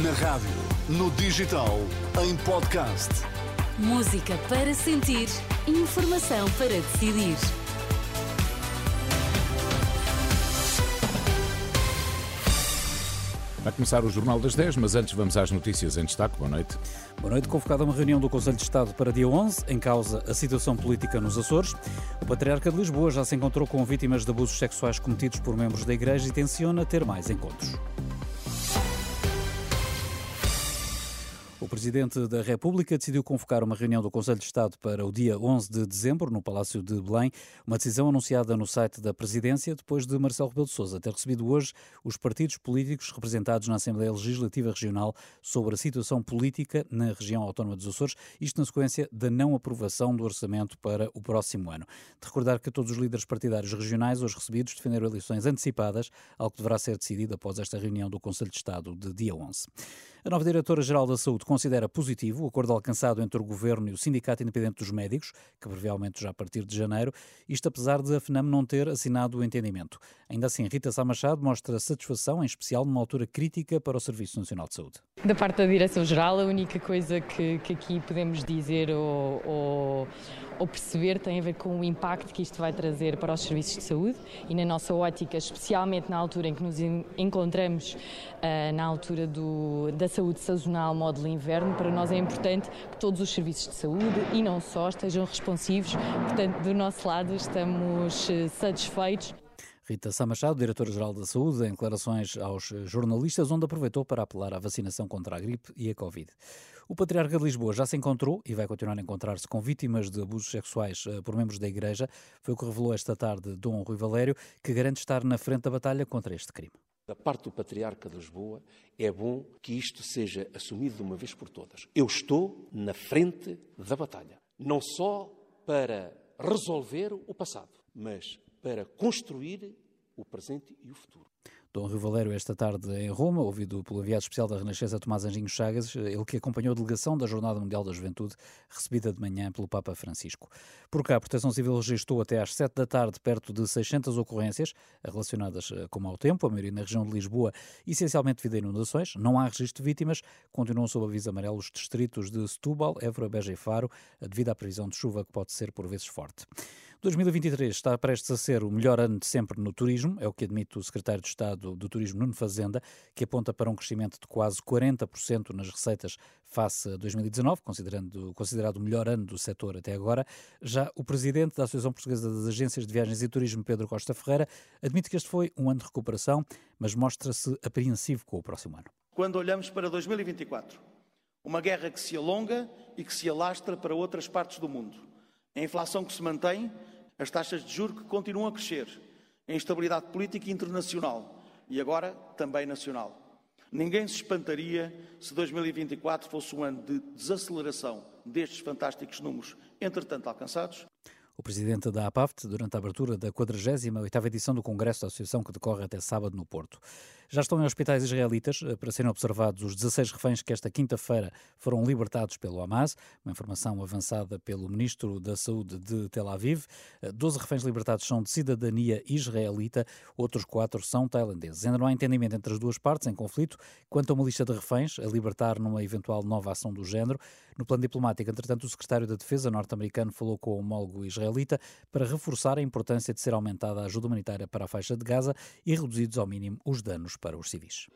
Na rádio, no digital, em podcast. Música para sentir, informação para decidir. Vai começar o Jornal das 10, mas antes vamos às notícias em destaque. Boa noite. Boa noite. Convocada uma reunião do Conselho de Estado para dia 11, em causa a situação política nos Açores. O Patriarca de Lisboa já se encontrou com vítimas de abusos sexuais cometidos por membros da Igreja e tenciona ter mais encontros. O Presidente da República decidiu convocar uma reunião do Conselho de Estado para o dia 11 de dezembro, no Palácio de Belém, uma decisão anunciada no site da Presidência, depois de Marcelo Rebelo de Sousa ter recebido hoje os partidos políticos representados na Assembleia Legislativa Regional sobre a situação política na região autónoma dos Açores, isto na sequência da não aprovação do orçamento para o próximo ano. De recordar que todos os líderes partidários regionais, hoje recebidos, defenderam eleições antecipadas, algo que deverá ser decidido após esta reunião do Conselho de Estado de dia 11. A nova Diretora-Geral da Saúde considera positivo o acordo alcançado entre o Governo e o Sindicato Independente dos Médicos, que prevê aumento já a partir de janeiro, isto apesar de a FNAM não ter assinado o entendimento. Ainda assim, Rita Sá Machado mostra satisfação, em especial numa altura crítica para o Serviço Nacional de Saúde. Da parte da Direção-Geral, a única coisa que, que aqui podemos dizer ou, ou, ou, perceber tem a ver com o impacto que isto vai trazer para os serviços de saúde e na nossa ótica, especialmente na altura em que nos encontramos, uh, na altura do, da saúde sazonal módulo inverno, para nós é importante que todos os serviços de saúde e não só estejam responsivos. Portanto, do nosso lado, estamos eh, satisfeitos Rita Sá Machado, diretora-geral da Saúde, em declarações aos jornalistas, onde aproveitou para apelar à vacinação contra a gripe e a Covid. O Patriarca de Lisboa já se encontrou e vai continuar a encontrar-se com vítimas de abusos sexuais eh, por membros da Igreja. Foi o que revelou esta tarde Dom Rui Valério, que garante estar na frente da batalha contra este crime. Da parte do Patriarca de Lisboa, é bom que isto seja assumido de uma vez por todas. Eu estou na frente da batalha. Não só para resolver o passado, mas para construir o presente e o futuro. Dom Rio Valério, esta tarde em Roma, ouvido pelo enviado especial da Renascença Tomás Anjinho Chagas, ele que acompanhou a delegação da Jornada Mundial da Juventude, recebida de manhã pelo Papa Francisco. Por cá, a Proteção Civil registrou até às 7 da tarde perto de 600 ocorrências relacionadas eh, com mau tempo, a maioria na região de Lisboa, essencialmente devido a inundações. Não há registro de vítimas, continuam sob aviso amarelo os distritos de Setúbal, Évora, Beja e Faro, devido à previsão de chuva que pode ser por vezes forte. 2023 está prestes a ser o melhor ano de sempre no turismo, é o que admite o secretário de Estado do Turismo, Nuno Fazenda, que aponta para um crescimento de quase 40% nas receitas face a 2019, considerando, considerado o melhor ano do setor até agora. Já o presidente da Associação Portuguesa das Agências de Viagens e Turismo, Pedro Costa Ferreira, admite que este foi um ano de recuperação, mas mostra-se apreensivo com o próximo ano. Quando olhamos para 2024, uma guerra que se alonga e que se alastra para outras partes do mundo, a inflação que se mantém as taxas de juros que continuam a crescer, a instabilidade política internacional e agora também nacional. Ninguém se espantaria se 2024 fosse um ano de desaceleração destes fantásticos números, entretanto alcançados, o presidente da APAFT, durante a abertura da 48ª edição do Congresso da Associação, que decorre até sábado no Porto. Já estão em hospitais israelitas eh, para serem observados os 16 reféns que esta quinta-feira foram libertados pelo Hamas, uma informação avançada pelo ministro da Saúde de Tel Aviv. 12 eh, reféns libertados são de cidadania israelita, outros quatro são tailandeses. Ainda não há entendimento entre as duas partes em conflito quanto a uma lista de reféns a libertar numa eventual nova ação do género. No plano diplomático, entretanto, o secretário da Defesa norte-americano falou com o homólogo israelita para reforçar a importância de ser aumentada a ajuda humanitária para a faixa de Gaza e reduzidos ao mínimo os danos para os civis.